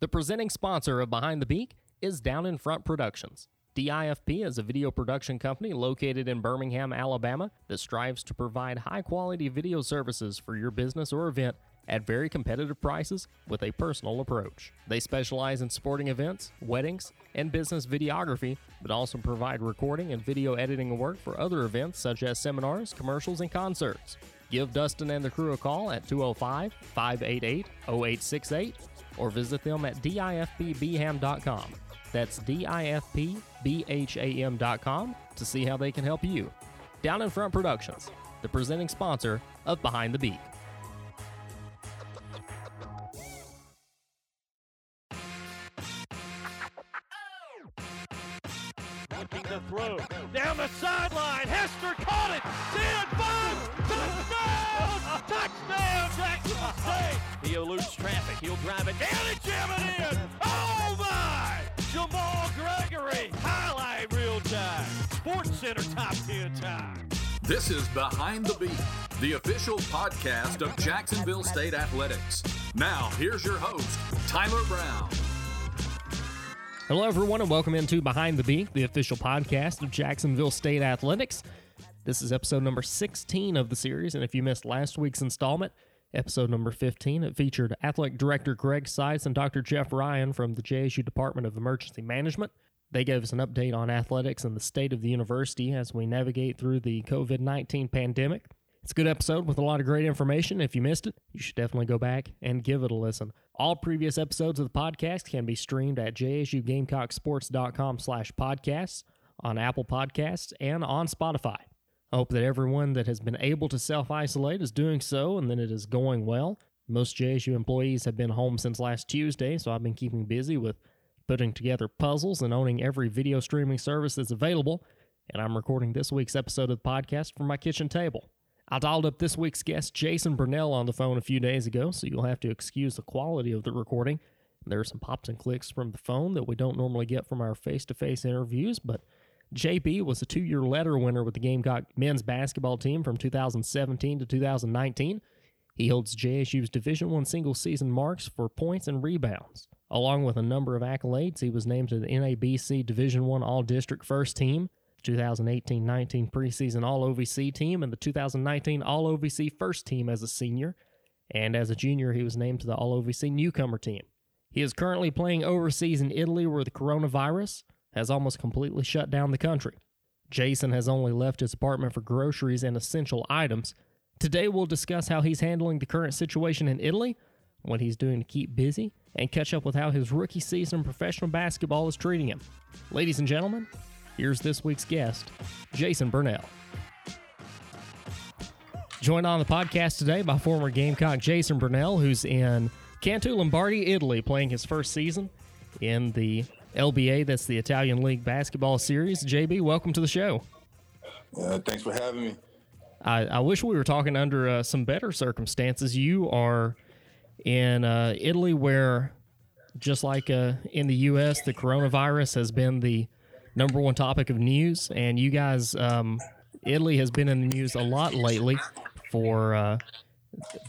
The presenting sponsor of Behind the Beak is Down in Front Productions. DIFP is a video production company located in Birmingham, Alabama that strives to provide high quality video services for your business or event at very competitive prices with a personal approach. They specialize in sporting events, weddings, and business videography, but also provide recording and video editing work for other events such as seminars, commercials, and concerts. Give Dustin and the crew a call at 205 588 0868 or visit them at difpbham.com. That's difpbham.com to see how they can help you. Down in Front Productions, the presenting sponsor of Behind the Beak. Looking to throw. Down the sideline. Hester caught it. 10 5. Touchdown. Touchdown, Jacksonville State. He eludes traffic. He'll drive it down and jam it in. Oh, my. Jamal Gregory. Highlight real time. Sports Center top 10 time. This is Behind the Beak, the official podcast of Jacksonville State Athletics. Now, here's your host, Tyler Brown. Hello, everyone, and welcome into Behind the Beak, the official podcast of Jacksonville State Athletics. This is episode number 16 of the series, and if you missed last week's installment, episode number 15, it featured Athletic Director Greg Seitz and Dr. Jeff Ryan from the JSU Department of Emergency Management. They gave us an update on athletics and the state of the university as we navigate through the COVID 19 pandemic. It's a good episode with a lot of great information. If you missed it, you should definitely go back and give it a listen. All previous episodes of the podcast can be streamed at jsugamecocksports.com slash podcasts, on Apple Podcasts, and on Spotify. I hope that everyone that has been able to self-isolate is doing so and that it is going well. Most JSU employees have been home since last Tuesday, so I've been keeping busy with putting together puzzles and owning every video streaming service that's available, and I'm recording this week's episode of the podcast from my kitchen table. I dialed up this week's guest, Jason Burnell, on the phone a few days ago, so you'll have to excuse the quality of the recording. There are some pops and clicks from the phone that we don't normally get from our face to face interviews, but JB was a two year letter winner with the Gamecock men's basketball team from 2017 to 2019. He holds JSU's Division One single season marks for points and rebounds. Along with a number of accolades, he was named to the NABC Division One All District First Team, 2018-19 preseason All OVC team, and the 2019 All OVC First Team as a senior. And as a junior, he was named to the All OVC Newcomer team. He is currently playing overseas in Italy, where the coronavirus has almost completely shut down the country. Jason has only left his apartment for groceries and essential items. Today, we'll discuss how he's handling the current situation in Italy, what he's doing to keep busy, and catch up with how his rookie season in professional basketball is treating him. Ladies and gentlemen, here's this week's guest, Jason Burnell. Joined on the podcast today by former Gamecock Jason Burnell, who's in Cantu Lombardy, Italy, playing his first season in the LBA, that's the Italian League Basketball Series. JB, welcome to the show. Uh, thanks for having me. I, I wish we were talking under uh, some better circumstances. You are in uh, Italy, where just like uh, in the U.S., the coronavirus has been the number one topic of news, and you guys, um, Italy has been in the news a lot lately for uh,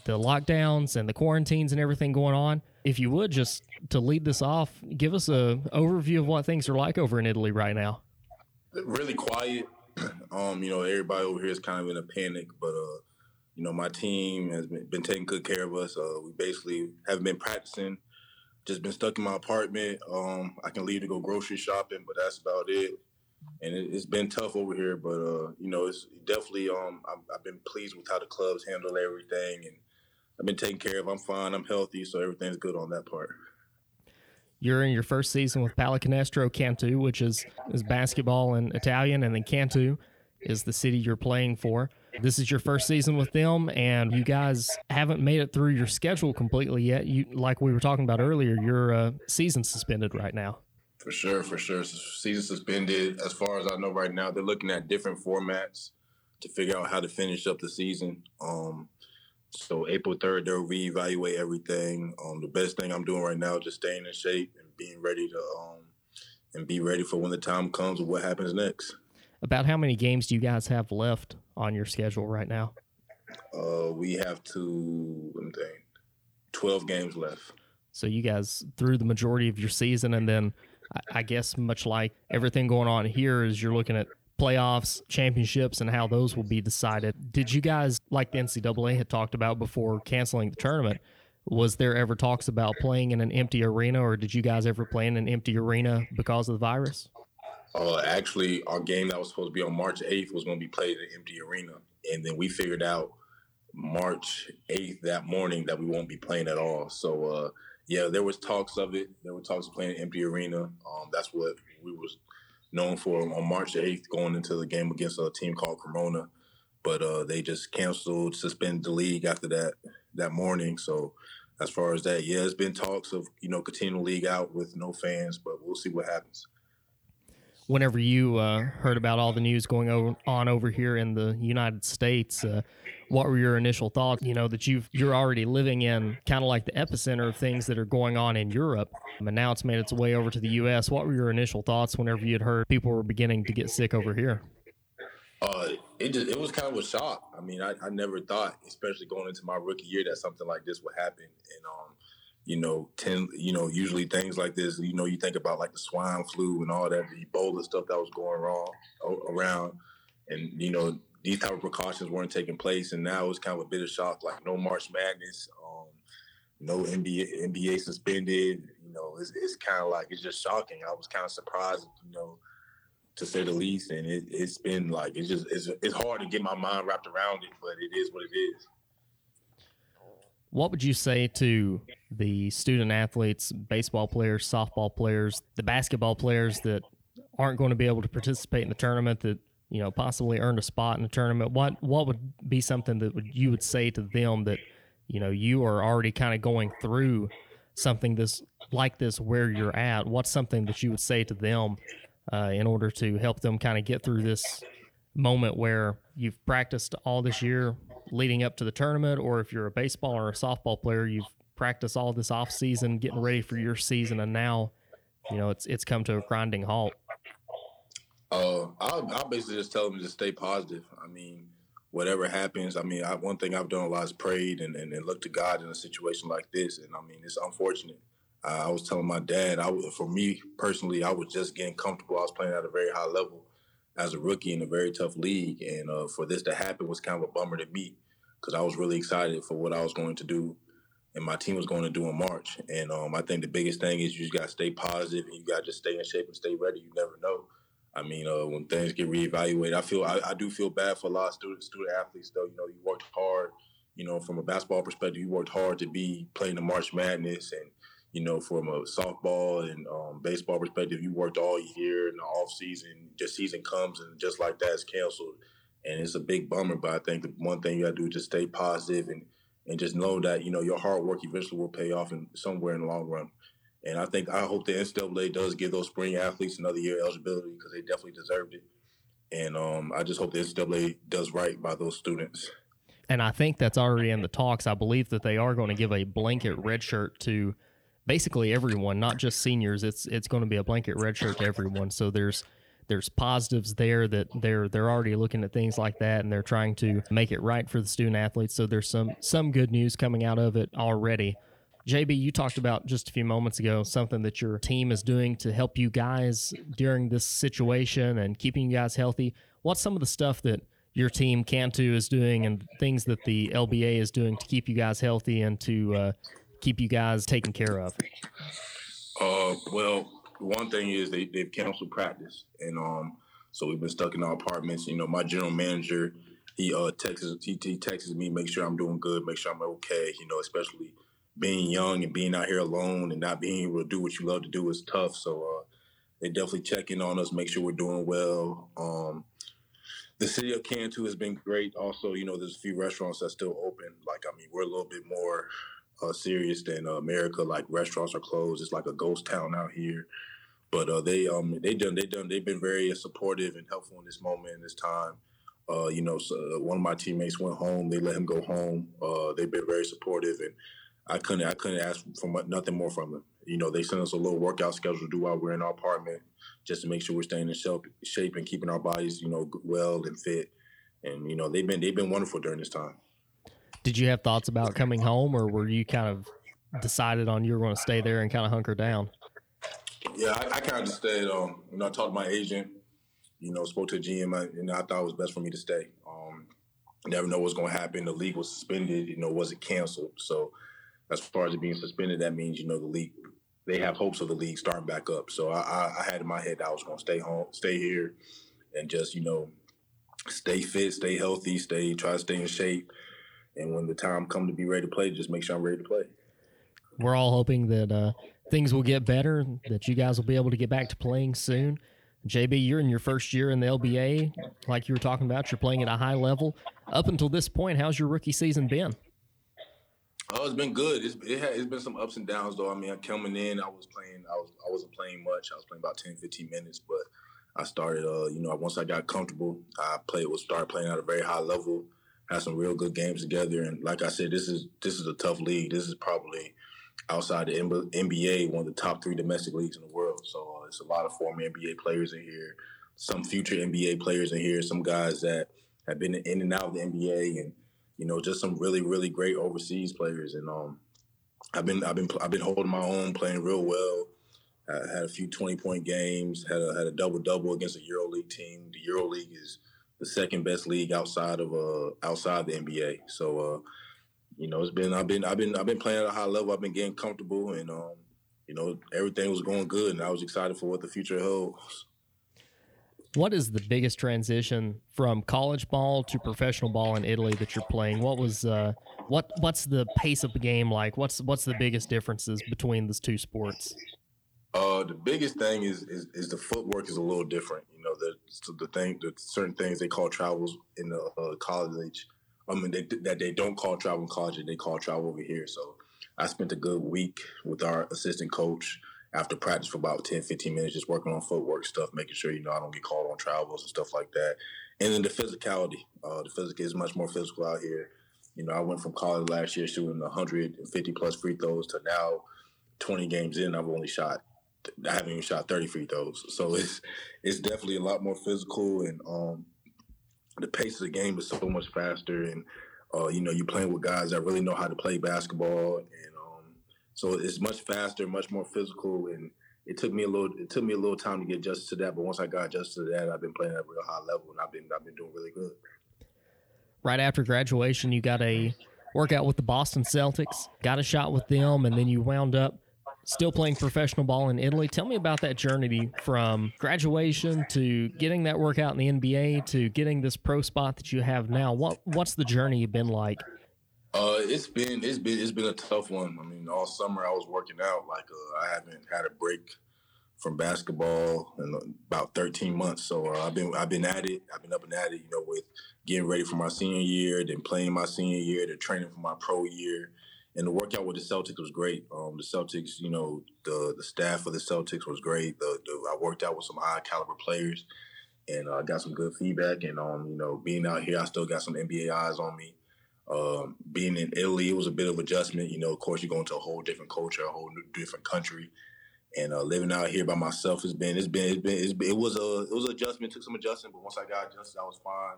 the lockdowns and the quarantines and everything going on. If you would just to lead this off, give us a overview of what things are like over in Italy right now. Really quiet. Um, you know, everybody over here is kind of in a panic, but uh, you know, my team has been, been taking good care of us. Uh, we basically haven't been practicing, just been stuck in my apartment. Um, I can leave to go grocery shopping, but that's about it. And it, it's been tough over here, but uh, you know, it's definitely. Um, I've, I've been pleased with how the clubs handle everything, and I've been taken care of. I'm fine. I'm healthy, so everything's good on that part. You're in your first season with Pallacanestro Cantu, which is, is basketball in Italian, and then Cantu is the city you're playing for. This is your first season with them, and you guys haven't made it through your schedule completely yet. You, like we were talking about earlier, your uh, season suspended right now. For sure, for sure. Season suspended. As far as I know right now, they're looking at different formats to figure out how to finish up the season. Um, so April third, they'll reevaluate everything. Um, the best thing I'm doing right now is just staying in shape and being ready to um, and be ready for when the time comes and what happens next. About how many games do you guys have left on your schedule right now? Uh, we have to, let me think, twelve games left. So you guys through the majority of your season, and then I, I guess much like everything going on here, is you're looking at playoffs, championships, and how those will be decided. Did you guys, like the NCAA had talked about before canceling the tournament, was there ever talks about playing in an empty arena, or did you guys ever play in an empty arena because of the virus? Uh, actually, our game that was supposed to be on March 8th was going to be played in an empty arena. And then we figured out March 8th that morning that we won't be playing at all. So, uh, yeah, there was talks of it. There were talks of playing an empty arena. Um, that's what we was known for on March 8th going into the game against a team called Cremona. But uh, they just canceled, suspended the league after that that morning. So as far as that, yeah, it's been talks of, you know, continuing the league out with no fans, but we'll see what happens whenever you uh, heard about all the news going on over here in the United States, uh, what were your initial thoughts? You know that you you're already living in kind of like the epicenter of things that are going on in Europe, and now it's made its way over to the U.S. What were your initial thoughts whenever you had heard people were beginning to get sick over here? Uh, it just it was kind of a shock. I mean, I, I never thought, especially going into my rookie year, that something like this would happen. And um, you know, ten, you know, usually things like this, you know, you think about like the swine flu and all that, the Ebola stuff that was going wrong around, and you know, these type of precautions weren't taking place, and now it's kind of a bit of shock, like no March Madness, um, no NBA NBA suspended, you know, it's, it's kind of like it's just shocking. I was kind of surprised, you know, to say the least, and it, has been like it's just it's it's hard to get my mind wrapped around it, but it is what it is. What would you say to the student athletes, baseball players, softball players, the basketball players that aren't going to be able to participate in the tournament that you know possibly earned a spot in the tournament? What what would be something that would, you would say to them that you know you are already kind of going through something this like this where you're at? What's something that you would say to them uh, in order to help them kind of get through this moment where you've practiced all this year leading up to the tournament, or if you're a baseball or a softball player, you've practiced all this off season, getting ready for your season, and now, you know, it's it's come to a grinding halt. Uh, I'll, I'll basically just tell them to stay positive. I mean, whatever happens, I mean, I, one thing I've done a lot is prayed and, and, and looked to God in a situation like this. And I mean, it's unfortunate. Uh, I was telling my dad, I for me personally, I was just getting comfortable. I was playing at a very high level as a rookie in a very tough league, and uh, for this to happen was kind of a bummer to me because I was really excited for what I was going to do and my team was going to do in March. And um, I think the biggest thing is you just got to stay positive and you got to just stay in shape and stay ready. You never know. I mean, uh, when things get reevaluated, I feel I, I, do feel bad for a lot of student student athletes. Though you know, you worked hard. You know, from a basketball perspective, you worked hard to be playing the March Madness, and you know, from a softball and um, baseball perspective, you worked all year in the off season. Just season comes and just like that, it's canceled, and it's a big bummer. But I think the one thing you got to do is just stay positive and and just know that you know your hard work eventually will pay off in somewhere in the long run. And I think I hope the NCAA does give those spring athletes another year eligibility because they definitely deserved it. And um, I just hope the NCAA does right by those students. And I think that's already in the talks. I believe that they are going to give a blanket red shirt to basically everyone, not just seniors. It's it's going to be a blanket red shirt to everyone. So there's there's positives there that they're they're already looking at things like that and they're trying to make it right for the student athletes. So there's some some good news coming out of it already. JB, you talked about just a few moments ago something that your team is doing to help you guys during this situation and keeping you guys healthy. What's some of the stuff that your team Cantu is doing and things that the LBA is doing to keep you guys healthy and to uh, keep you guys taken care of? Uh, well, one thing is they they've canceled practice, and um, so we've been stuck in our apartments. You know, my general manager, he uh texts he, he texts me, make sure I'm doing good, make sure I'm okay. You know, especially being young and being out here alone and not being able to do what you love to do is tough. So uh, they definitely check in on us, make sure we're doing well. Um, the city of Cantu has been great. Also, you know, there's a few restaurants that's still open. Like, I mean, we're a little bit more uh, serious than uh, America. Like restaurants are closed. It's like a ghost town out here. But uh, they um they done they done they've been very supportive and helpful in this moment in this time. Uh, you know, so uh, one of my teammates went home. They let him go home. Uh, they've been very supportive, and I couldn't I couldn't ask for nothing more from them. You know, they sent us a little workout schedule to do while we're in our apartment, just to make sure we're staying in shape and keeping our bodies, you know, well and fit. And you know, they've been they've been wonderful during this time. Did you have thoughts about coming home, or were you kind of decided on you were going to stay there and kind of hunker down? Yeah, I, I kind of stayed. Um, you know, I talked to my agent. You know, spoke to a GM, and I thought it was best for me to stay. Um, never know what's going to happen. The league was suspended. You know, was it canceled? So, as far as it being suspended, that means you know the league. They have hopes of the league starting back up. So I, I, I had in my head that I was going to stay home, stay here, and just you know, stay fit, stay healthy, stay try to stay in shape. And when the time come to be ready to play, just make sure I'm ready to play. We're all hoping that uh, things will get better, that you guys will be able to get back to playing soon. JB, you're in your first year in the LBA. Like you were talking about, you're playing at a high level. Up until this point, how's your rookie season been? Oh, it's been good. It's it has, it's been some ups and downs though. I mean, coming in, I was playing. I was I wasn't playing much. I was playing about 10, 15 minutes, but I started. Uh, you know, once I got comfortable, I played. Was started playing at a very high level. Had some real good games together, and like I said, this is this is a tough league. This is probably outside the NBA, one of the top three domestic leagues in the world. So uh, it's a lot of former NBA players in here, some future NBA players in here, some guys that have been in and out of the NBA, and you know, just some really, really great overseas players. And um, I've been, I've been, I've been holding my own, playing real well. I had a few twenty point games, had a had a double double against a EuroLeague team. The EuroLeague is the second best league outside of uh outside the NBA. So uh you know, it's been I've been I've been I've been playing at a high level. I've been getting comfortable, and um, you know, everything was going good, and I was excited for what the future holds. What is the biggest transition from college ball to professional ball in Italy that you're playing? What was uh, what what's the pace of the game like? What's what's the biggest differences between those two sports? Uh, the biggest thing is, is, is the footwork is a little different. You the the thing, the certain things they call travels in the uh, college I mean, they, that they don't call travel in college, they call travel over here. So I spent a good week with our assistant coach after practice for about 10, 15 minutes, just working on footwork stuff, making sure, you know, I don't get called on travels and stuff like that. And then the physicality. Uh, the physical is much more physical out here. You know, I went from college last year shooting 150 plus free throws to now 20 games in, I've only shot I haven't even shot 30 free throws. So it's it's definitely a lot more physical and um, the pace of the game is so much faster, and uh, you know you're playing with guys that really know how to play basketball, and um, so it's much faster, much more physical, and it took me a little it took me a little time to get adjusted to that. But once I got adjusted to that, I've been playing at a real high level, and I've been I've been doing really good. Right after graduation, you got a workout with the Boston Celtics, got a shot with them, and then you wound up still playing professional ball in Italy. Tell me about that journey from graduation to getting that workout in the NBA to getting this pro spot that you have now. What what's the journey been like? Uh, it's been it's been it's been a tough one. I mean, all summer I was working out. Like uh, I haven't had a break from basketball in about 13 months. So uh, I've been I've been at it. I've been up and at it. You know, with getting ready for my senior year, then playing my senior year, then training for my pro year and the workout with the Celtics was great. Um, the Celtics, you know, the the staff of the Celtics was great. The, the I worked out with some high caliber players, and I uh, got some good feedback. And um, you know, being out here, I still got some NBA eyes on me. Um, being in Italy, it was a bit of adjustment. You know, of course, you're going to a whole different culture, a whole different country, and uh, living out here by myself has been it's been it's been, it's been it was a it was an adjustment. Took some adjustment, but once I got adjusted, I was fine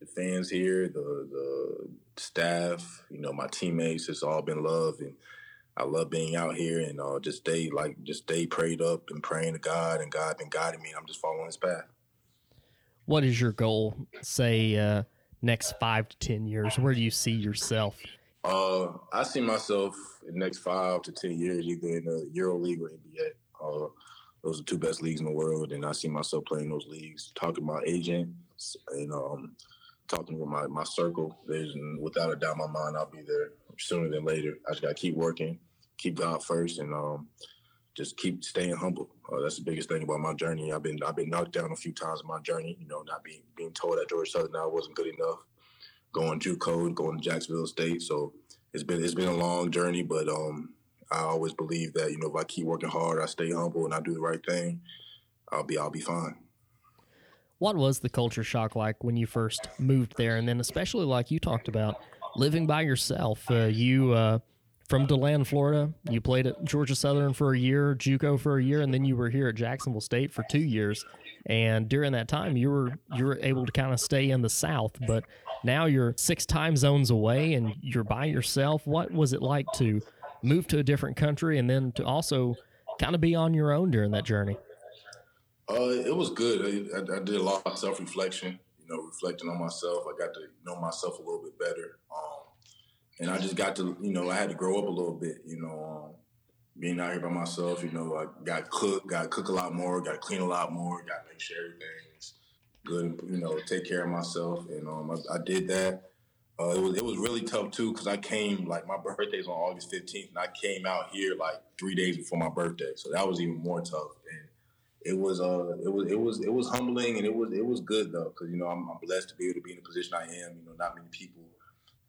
the fans here, the the staff, you know, my teammates. It's all been love, and I love being out here and uh, just stay like just stay prayed up and praying to God, and God been guiding me. I'm just following His path. What is your goal? Say uh, next five to ten years. Where do you see yourself? Uh, I see myself in the next five to ten years, either in the Euro League or NBA. Uh, those are two best leagues in the world, and I see myself playing those leagues. Talking to my agent, and um, talking with my, my circle, there's without a doubt in my mind I'll be there sooner than later. I just gotta keep working, keep God first, and um, just keep staying humble. Uh, that's the biggest thing about my journey. I've been I've been knocked down a few times in my journey. You know, not being being told at Georgia Southern I wasn't good enough. Going JUCO, going to Jacksonville State. So it's been it's been a long journey, but um, I always believe that you know if I keep working hard, I stay humble, and I do the right thing, I'll be I'll be fine what was the culture shock like when you first moved there, and then especially like you talked about living by yourself? Uh, you uh, from Deland, Florida. You played at Georgia Southern for a year, JUCO for a year, and then you were here at Jacksonville State for two years. And during that time, you were you were able to kind of stay in the South, but now you're six time zones away and you're by yourself. What was it like to move to a different country and then to also kind of be on your own during that journey? Uh, it was good. I, I, I did a lot of self reflection. You know, reflecting on myself. I got to know myself a little bit better. Um, and I just got to, you know, I had to grow up a little bit. You know, um, being out here by myself. You know, I got cook, got to cook a lot more, got to clean a lot more, got to make sure everything's good. You know, take care of myself, and um, I, I did that. Uh, it was it was really tough too because I came like my birthday's on August fifteenth, and I came out here like three days before my birthday, so that was even more tough. And it was uh it was it was it was humbling and it was it was good though because you know I'm, I'm, blessed to be able to be in the position I am. You know, not many people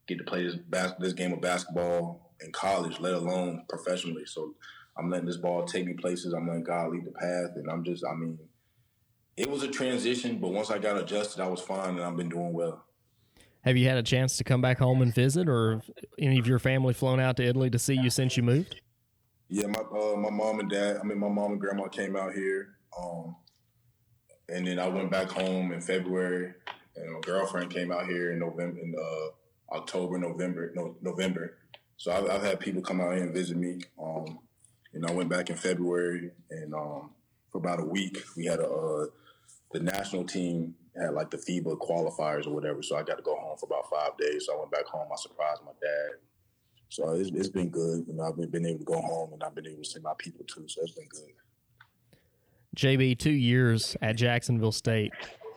get to play this bas- this game of basketball in college, let alone professionally. So I'm letting this ball take me places. I'm letting God lead the path, and I'm just I mean, it was a transition, but once I got adjusted, I was fine, and I've been doing well. Have you had a chance to come back home and visit, or any of your family flown out to Italy to see you since you moved? Yeah, my uh, my mom and dad. I mean, my mom and grandma came out here, um, and then I went back home in February, and my girlfriend came out here in November, in uh, October, November, no, November. So I've, I've, had people come out here and visit me. Um, and I went back in February, and um, for about a week, we had a uh, the national team had like the FIBA qualifiers or whatever. So I got to go home for about five days. So I went back home. I surprised my dad. So it's, it's been good. You know, I've been, been able to go home and I've been able to see my people too. So it's been good. JB, two years at Jacksonville State,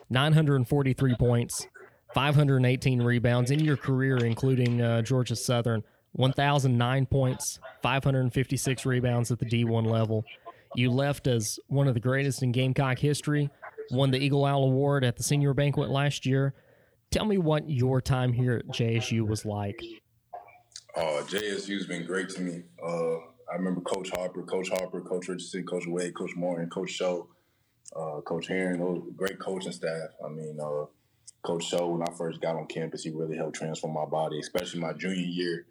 943 points, 518 rebounds in your career, including uh, Georgia Southern, 1,009 points, 556 rebounds at the D1 level. You left as one of the greatest in Gamecock history, won the Eagle Owl Award at the senior banquet last year. Tell me what your time here at JSU was like. Uh, JSU's been great to me. Uh, I remember Coach Harper, Coach Harper, Coach Richardson, Coach Wade, Coach Morton, Coach Show, uh, Coach Herring, great coaching staff. I mean, uh, Coach Show, when I first got on campus, he really helped transform my body, especially my junior year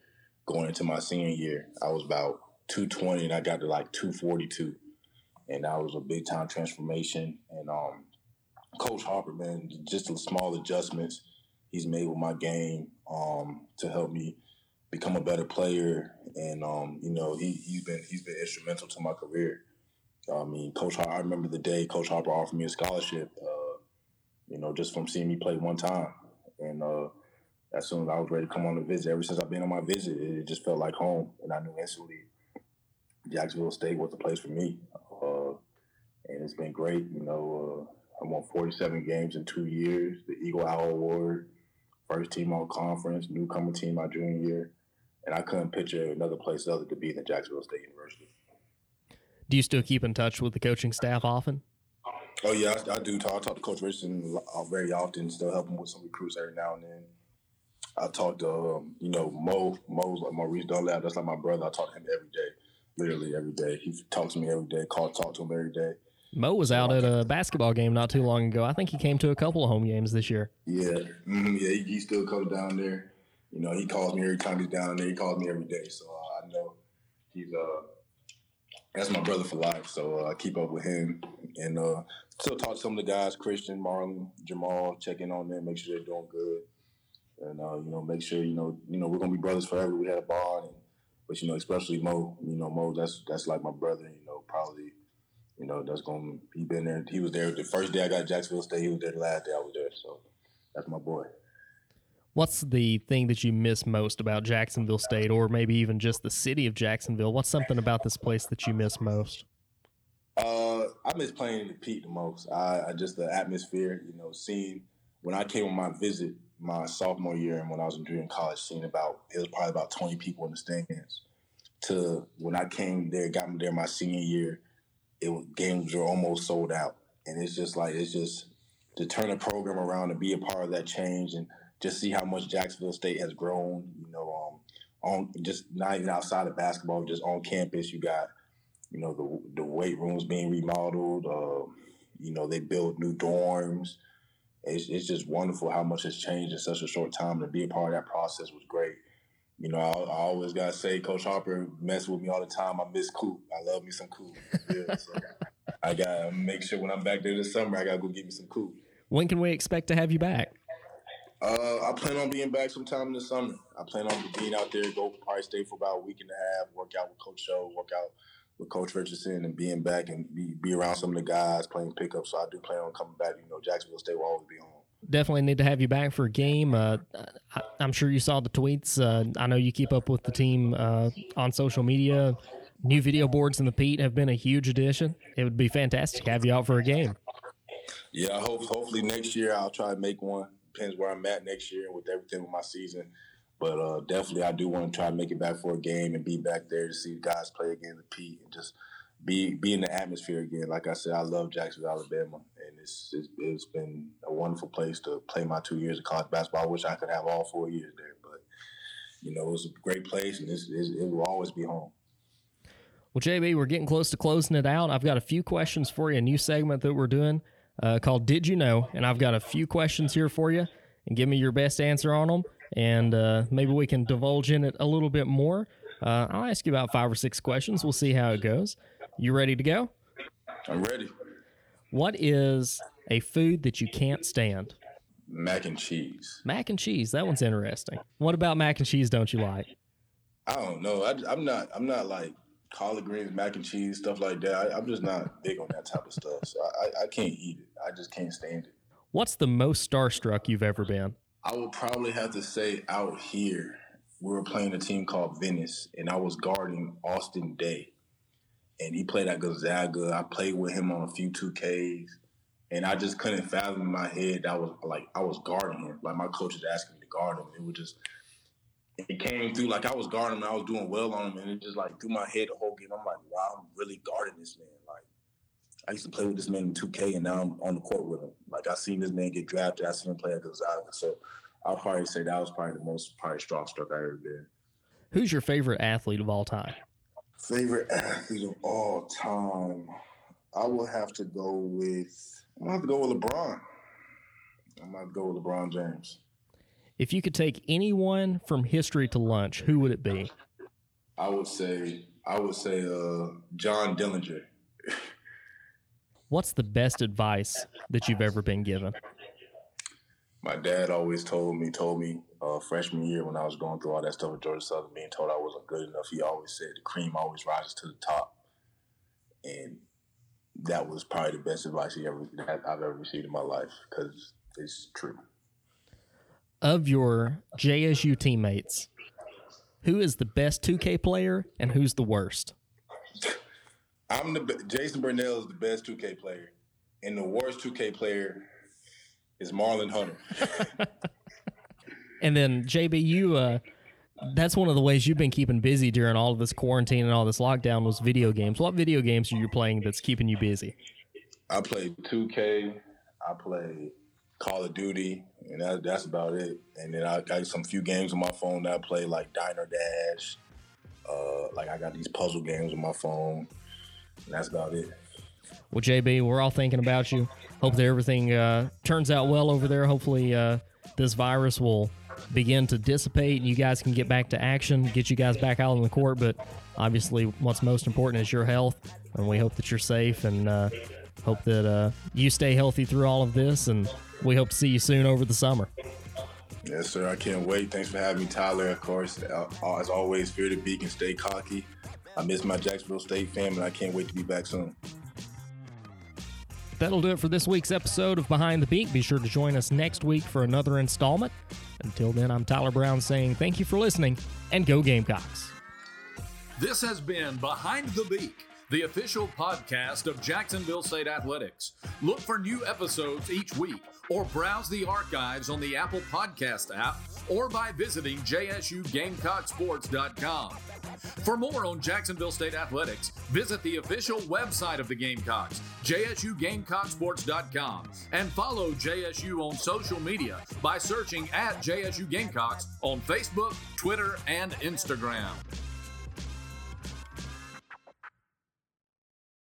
going into my senior year. I was about 220 and I got to like 242. And that was a big time transformation. And um, Coach Harper, man, just the small adjustments he's made with my game um, to help me become a better player. And um, you know, he he's been he's been instrumental to my career. I mean, Coach Harper, I remember the day Coach Harper offered me a scholarship. Uh, you know, just from seeing me play one time, and uh, as soon as I was ready to come on the visit, ever since I've been on my visit, it just felt like home, and I knew instantly Jacksonville State was the place for me. Uh, and it's been great. You know, uh, I won 47 games in two years, the Eagle Owl Award, first team all conference, newcomer team my junior year, and I couldn't picture another place other to be than Jacksonville State University. Do you still keep in touch with the coaching staff often? Oh yeah, I, I do talk. I talk to Coach Richardson very often. Still helping with some recruits every now and then. I talk to um, you know Mo Mo's like Maurice Dunlap. That's like my brother. I talk to him every day, literally every day. He talks to me every day. Call talk to him every day. Mo was out at a basketball game not too long ago. I think he came to a couple of home games this year. Yeah, mm-hmm. yeah, he, he, still comes down there. You know, he calls me every time he's down there. He calls me every day, so uh, I know he's uh that's my brother for life. So uh, I keep up with him and uh, still talk to some of the guys, Christian, Marlon, Jamal, check in on them, make sure they're doing good, and uh, you know, make sure you know, you know, we're gonna be brothers forever. We had a bond, and, but you know, especially Mo. You know, Mo, that's that's like my brother. You know, probably you know, that's gonna He been there. He was there the first day I got Jacksonville State. He was there the last day I was there. So that's my boy. What's the thing that you miss most about Jacksonville State, or maybe even just the city of Jacksonville? What's something about this place that you miss most? Uh, I miss playing in the Pete the most. I, I just the atmosphere. You know, seeing when I came on my visit my sophomore year and when I was in junior college, seeing about it was probably about twenty people in the stands. To when I came there, got me there my senior year it was, games were almost sold out, and it's just like it's just to turn the program around and be a part of that change and just see how much Jacksonville State has grown. You know, um, on just not even outside of basketball, just on campus, you got you know the the weight rooms being remodeled. Uh, you know, they build new dorms. It's, it's just wonderful how much has changed in such a short time. To be a part of that process was great you know, I, I, always gotta say, Coach Harper mess with me all the time. I miss Coop. I love me some Coop. Yeah, so I gotta make sure when I'm back there this summer, I gotta go get me some Coop. When can we expect to have you back? Uh, I plan on being back sometime in the summer. I plan on being out there, go probably stay for about a week and a half, work out with Coach Show, work out with Coach Richardson, and being back and be, be around some of the guys playing pickup. So I do plan on coming back. You know, Jacksonville State will always be home. Definitely need to have you back for a game. Uh, I, am sure you saw the tweets. Uh, I know you keep up with the team uh, on social media. New video boards in the Pete have been a huge addition. It would be fantastic to have you out for a game. Yeah, I hope hopefully next year I'll try to make one. Depends where I'm at next year with everything with my season. But uh, definitely, I do want to try to make it back for a game and be back there to see guys play again, Pete, and just be be in the atmosphere again. Like I said, I love Jacksonville, Alabama, and it's, it's it's been a wonderful place to play my two years of college basketball. I wish I could have all four years there, but you know, it was a great place, and it's, it's, it will always be home. Well, JB, we're getting close to closing it out. I've got a few questions for you. A new segment that we're doing uh, called "Did You Know?" and I've got a few questions here for you, and give me your best answer on them, and uh, maybe we can divulge in it a little bit more. Uh, I'll ask you about five or six questions. We'll see how it goes. You ready to go? I'm ready. What is a food that you can't stand? Mac and cheese. Mac and cheese. That one's interesting. What about mac and cheese? Don't you like? I don't know. I, am not. I'm not like collard greens, mac and cheese, stuff like that. I, am just not big on that type of stuff. So I, I can't eat it. I just can't stand it. What's the most starstruck you've ever been? I would probably have to say out here. We were playing a team called Venice, and I was guarding Austin Daye, and he played at Gonzaga. I played with him on a few 2Ks, and I just couldn't fathom in my head that I was like I was guarding him. Like my coach was asking me to guard him. It was just it came through like I was guarding him. I was doing well on him, and it just like through my head the whole game. I'm like, wow, I'm really guarding this man. Like I used to play with this man in 2K, and now I'm on the court with him. Like I seen this man get drafted. I seen him play at Gonzaga. So I'll probably say that was probably the most probably strong stroke I ever did. Who's your favorite athlete of all time? Favorite athlete of all time. I will have to go with. I'm gonna have to go with LeBron. I'm gonna have to go with LeBron James. If you could take anyone from history to lunch, who would it be? I would say I would say uh, John Dillinger. What's the best advice that you've ever been given? My dad always told me told me uh, freshman year when I was going through all that stuff with Georgia Southern, being told I wasn't good enough, he always said the cream always rises to the top, and that was probably the best advice he ever that I've ever received in my life because it's true. Of your JSU teammates, who is the best 2K player and who's the worst? I'm the Jason Burnell is the best 2K player, and the worst 2K player is Marlon Hunter. And then JB, you uh, that's one of the ways you've been keeping busy during all of this quarantine and all this lockdown was video games. What video games are you playing that's keeping you busy? I play 2K. I play Call of Duty, and that, that's about it. And then I got some few games on my phone that I play, like Diner Dash. Uh, like I got these puzzle games on my phone, and that's about it. Well, JB, we're all thinking about you. Hope that everything uh, turns out well over there. Hopefully, uh, this virus will begin to dissipate and you guys can get back to action, get you guys back out on the court. But obviously, what's most important is your health, and we hope that you're safe and uh, hope that uh, you stay healthy through all of this. And we hope to see you soon over the summer. Yes, sir. I can't wait. Thanks for having me, Tyler. Of course, uh, as always, fear the beacon, stay cocky. I miss my Jacksonville State fam, and I can't wait to be back soon. That'll do it for this week's episode of Behind the Beak. Be sure to join us next week for another installment. Until then, I'm Tyler Brown saying thank you for listening and go Gamecocks. This has been Behind the Beak, the official podcast of Jacksonville State Athletics. Look for new episodes each week or browse the archives on the Apple Podcast app or by visiting jsugamecocksports.com. For more on Jacksonville State Athletics, visit the official website of the Gamecocks, jsugamecocksports.com, and follow JSU on social media by searching at JSU Gamecocks on Facebook, Twitter, and Instagram.